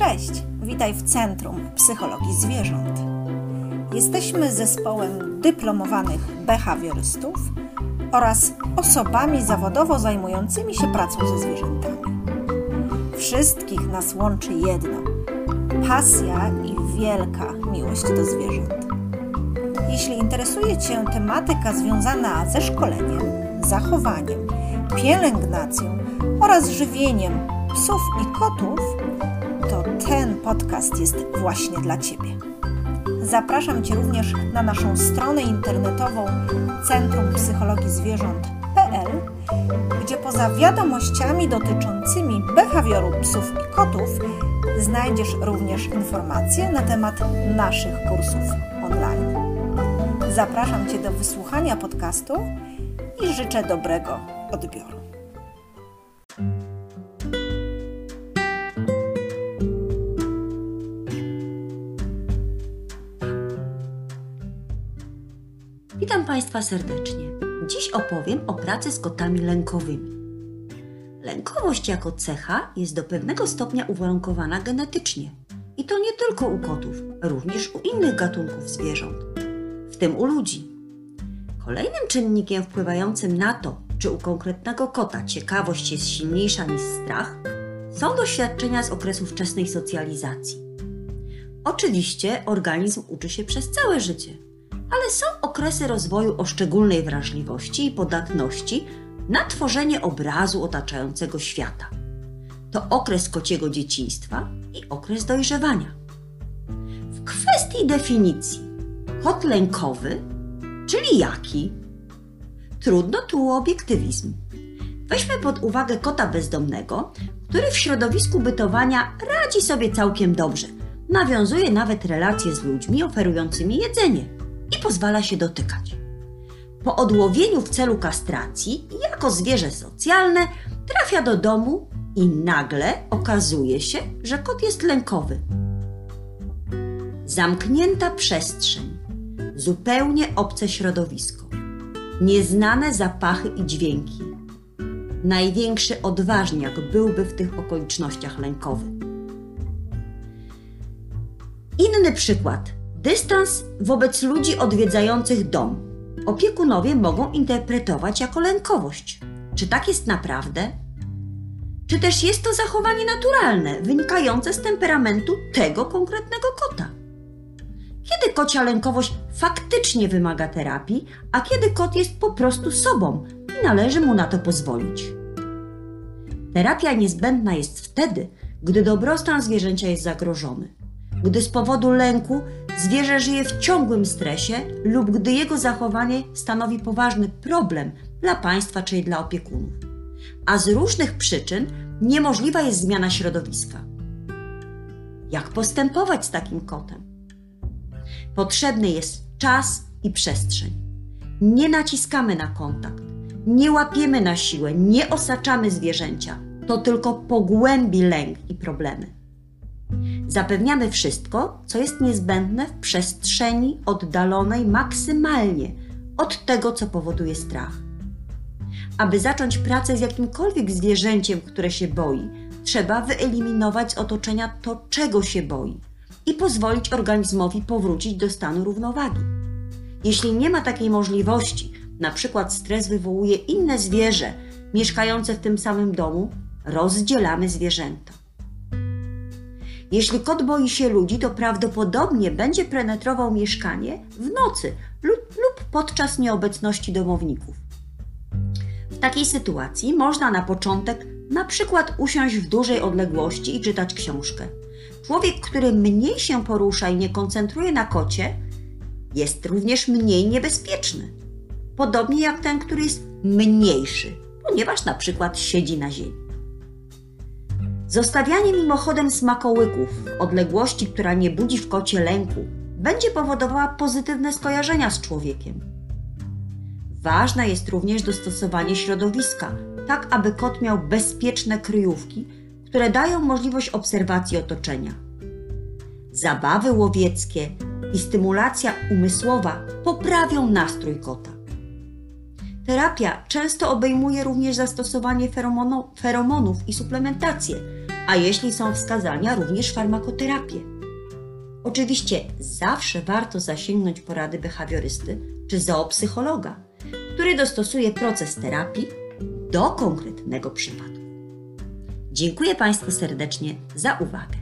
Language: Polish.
Cześć, witaj w Centrum Psychologii Zwierząt. Jesteśmy zespołem dyplomowanych behawiorystów oraz osobami zawodowo zajmującymi się pracą ze zwierzętami. Wszystkich nas łączy jedno pasja i wielka miłość do zwierząt. Jeśli interesuje Cię tematyka związana ze szkoleniem, zachowaniem, pielęgnacją oraz żywieniem psów i kotów, podcast jest właśnie dla Ciebie. Zapraszam Cię również na naszą stronę internetową Centrum Psychologii Zwierząt.pl, gdzie poza wiadomościami dotyczącymi behawioru psów i kotów znajdziesz również informacje na temat naszych kursów online. Zapraszam Cię do wysłuchania podcastu i życzę dobrego odbioru. Państwa serdecznie. Dziś opowiem o pracy z kotami lękowymi. Lękowość jako cecha jest do pewnego stopnia uwarunkowana genetycznie. I to nie tylko u kotów, również u innych gatunków zwierząt, w tym u ludzi. Kolejnym czynnikiem wpływającym na to, czy u konkretnego kota ciekawość jest silniejsza niż strach, są doświadczenia z okresu wczesnej socjalizacji. Oczywiście organizm uczy się przez całe życie ale są okresy rozwoju o szczególnej wrażliwości i podatności na tworzenie obrazu otaczającego świata. To okres kociego dzieciństwa i okres dojrzewania. W kwestii definicji, kot lękowy, czyli jaki? Trudno tu o obiektywizm. Weźmy pod uwagę kota bezdomnego, który w środowisku bytowania radzi sobie całkiem dobrze. Nawiązuje nawet relacje z ludźmi oferującymi jedzenie i pozwala się dotykać. Po odłowieniu w celu kastracji, jako zwierzę socjalne, trafia do domu i nagle okazuje się, że kot jest lękowy. Zamknięta przestrzeń, zupełnie obce środowisko, nieznane zapachy i dźwięki. Największy odważniak byłby w tych okolicznościach lękowy. Inny przykład Dystans wobec ludzi odwiedzających dom opiekunowie mogą interpretować jako lękowość. Czy tak jest naprawdę? Czy też jest to zachowanie naturalne, wynikające z temperamentu tego konkretnego kota? Kiedy kocia lękowość faktycznie wymaga terapii, a kiedy kot jest po prostu sobą i należy mu na to pozwolić? Terapia niezbędna jest wtedy, gdy dobrostan zwierzęcia jest zagrożony gdy z powodu lęku zwierzę żyje w ciągłym stresie lub gdy jego zachowanie stanowi poważny problem dla państwa czy dla opiekunów. A z różnych przyczyn niemożliwa jest zmiana środowiska. Jak postępować z takim kotem? Potrzebny jest czas i przestrzeń. Nie naciskamy na kontakt, nie łapiemy na siłę, nie osaczamy zwierzęcia. To tylko pogłębi lęk i problemy. Zapewniamy wszystko, co jest niezbędne w przestrzeni oddalonej maksymalnie od tego, co powoduje strach. Aby zacząć pracę z jakimkolwiek zwierzęciem, które się boi, trzeba wyeliminować z otoczenia to, czego się boi i pozwolić organizmowi powrócić do stanu równowagi. Jeśli nie ma takiej możliwości, na przykład stres wywołuje inne zwierzę mieszkające w tym samym domu, rozdzielamy zwierzęta. Jeśli kot boi się ludzi, to prawdopodobnie będzie penetrował mieszkanie w nocy lub, lub podczas nieobecności domowników. W takiej sytuacji można na początek na przykład usiąść w dużej odległości i czytać książkę. Człowiek, który mniej się porusza i nie koncentruje na kocie, jest również mniej niebezpieczny. Podobnie jak ten, który jest mniejszy, ponieważ na przykład siedzi na ziemi. Zostawianie mimochodem smakołyków w odległości, która nie budzi w kocie lęku, będzie powodowała pozytywne skojarzenia z człowiekiem. Ważne jest również dostosowanie środowiska, tak aby kot miał bezpieczne kryjówki, które dają możliwość obserwacji otoczenia. Zabawy łowieckie i stymulacja umysłowa poprawią nastrój kota. Terapia często obejmuje również zastosowanie feromonów i suplementację a jeśli są wskazania, również farmakoterapię. Oczywiście zawsze warto zasięgnąć porady behawiorysty czy zoopsychologa, który dostosuje proces terapii do konkretnego przypadku. Dziękuję Państwu serdecznie za uwagę.